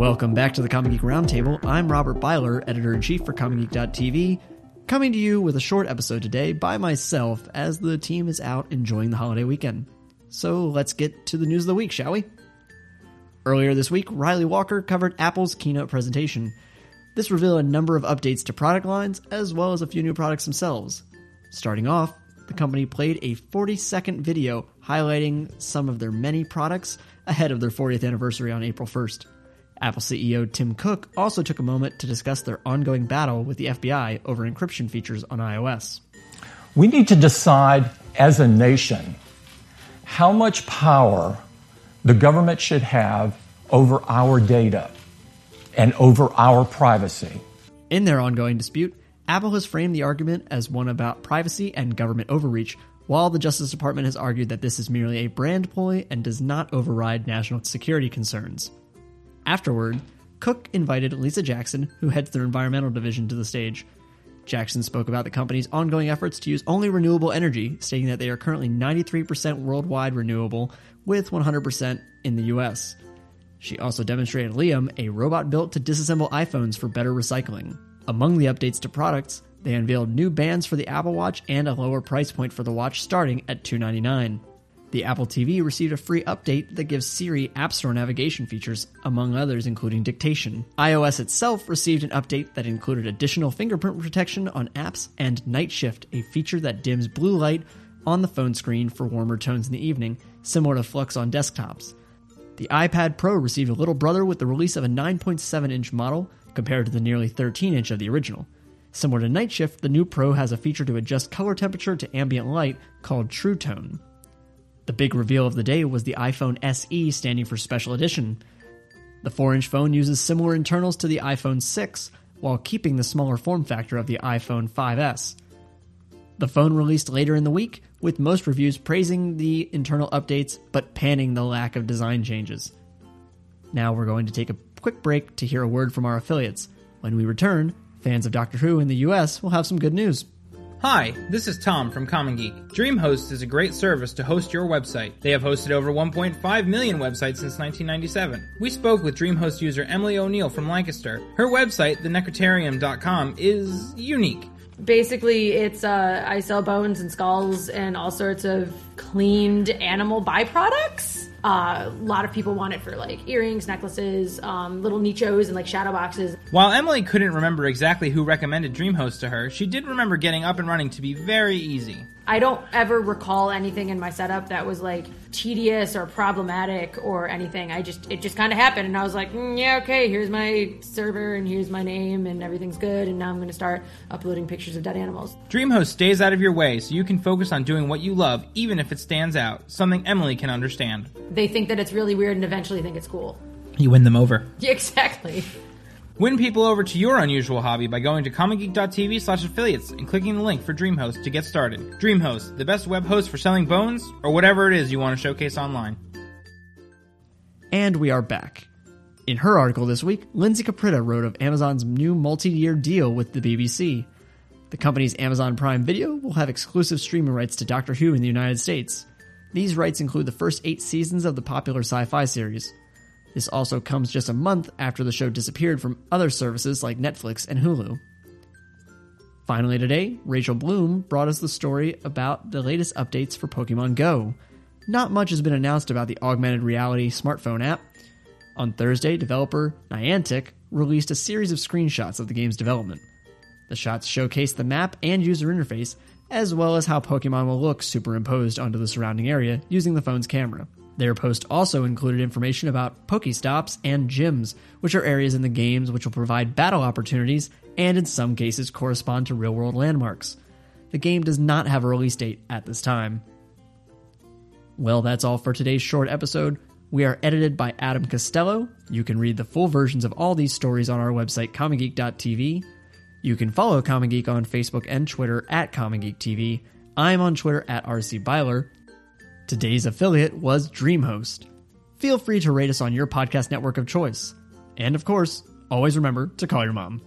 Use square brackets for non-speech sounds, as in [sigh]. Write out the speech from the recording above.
Welcome back to the Comic Geek Roundtable. I'm Robert Byler, editor in chief for ComicGeek.tv, coming to you with a short episode today by myself as the team is out enjoying the holiday weekend. So let's get to the news of the week, shall we? Earlier this week, Riley Walker covered Apple's keynote presentation. This revealed a number of updates to product lines as well as a few new products themselves. Starting off, the company played a 40 second video highlighting some of their many products ahead of their 40th anniversary on April 1st. Apple CEO Tim Cook also took a moment to discuss their ongoing battle with the FBI over encryption features on iOS. We need to decide as a nation how much power the government should have over our data and over our privacy. In their ongoing dispute, Apple has framed the argument as one about privacy and government overreach, while the Justice Department has argued that this is merely a brand ploy and does not override national security concerns. Afterward, Cook invited Lisa Jackson, who heads their environmental division, to the stage. Jackson spoke about the company's ongoing efforts to use only renewable energy, stating that they are currently 93% worldwide renewable, with 100% in the US. She also demonstrated Liam, a robot built to disassemble iPhones for better recycling. Among the updates to products, they unveiled new bands for the Apple Watch and a lower price point for the watch starting at $299. The Apple TV received a free update that gives Siri App Store navigation features, among others, including dictation. iOS itself received an update that included additional fingerprint protection on apps and Night Shift, a feature that dims blue light on the phone screen for warmer tones in the evening, similar to Flux on desktops. The iPad Pro received a little brother with the release of a 9.7 inch model compared to the nearly 13 inch of the original. Similar to Night Shift, the new Pro has a feature to adjust color temperature to ambient light called True Tone. The big reveal of the day was the iPhone SE standing for Special Edition. The 4 inch phone uses similar internals to the iPhone 6 while keeping the smaller form factor of the iPhone 5S. The phone released later in the week, with most reviews praising the internal updates but panning the lack of design changes. Now we're going to take a quick break to hear a word from our affiliates. When we return, fans of Doctor Who in the US will have some good news. Hi, this is Tom from Comic Geek. DreamHost is a great service to host your website. They have hosted over 1.5 million websites since 1997. We spoke with DreamHost user Emily O'Neill from Lancaster. Her website, thenecrotarium.com, is unique. Basically, it's uh, I sell bones and skulls and all sorts of cleaned animal byproducts. Uh, a lot of people want it for like earrings, necklaces, um, little nichos, and like shadow boxes. While Emily couldn't remember exactly who recommended DreamHost to her, she did remember getting up and running to be very easy. I don't ever recall anything in my setup that was like tedious or problematic or anything. I just it just kind of happened, and I was like, mm, yeah, okay, here's my server and here's my name, and everything's good. And now I'm going to start uploading pictures of dead animals. DreamHost stays out of your way so you can focus on doing what you love, even if it stands out. Something Emily can understand. They think that it's really weird and eventually think it's cool. You win them over. Yeah, [laughs] exactly. Win people over to your unusual hobby by going to comicgeek.tv slash affiliates and clicking the link for DreamHost to get started. DreamHost, the best web host for selling bones or whatever it is you want to showcase online. And we are back. In her article this week, Lindsay Caprita wrote of Amazon's new multi year deal with the BBC. The company's Amazon Prime Video will have exclusive streaming rights to Doctor Who in the United States. These rights include the first eight seasons of the popular sci fi series. This also comes just a month after the show disappeared from other services like Netflix and Hulu. Finally, today, Rachel Bloom brought us the story about the latest updates for Pokemon Go. Not much has been announced about the augmented reality smartphone app. On Thursday, developer Niantic released a series of screenshots of the game's development. The shots showcase the map and user interface, as well as how Pokemon will look superimposed onto the surrounding area using the phone's camera. Their post also included information about Pokestops and gyms, which are areas in the games which will provide battle opportunities and in some cases correspond to real world landmarks. The game does not have a release date at this time. Well, that's all for today's short episode. We are edited by Adam Costello. You can read the full versions of all these stories on our website, comicgeek.tv. You can follow Comic Geek on Facebook and Twitter at Comic Geek TV. I'm on Twitter at RC Byler. Today's affiliate was DreamHost. Feel free to rate us on your podcast network of choice. And of course, always remember to call your mom.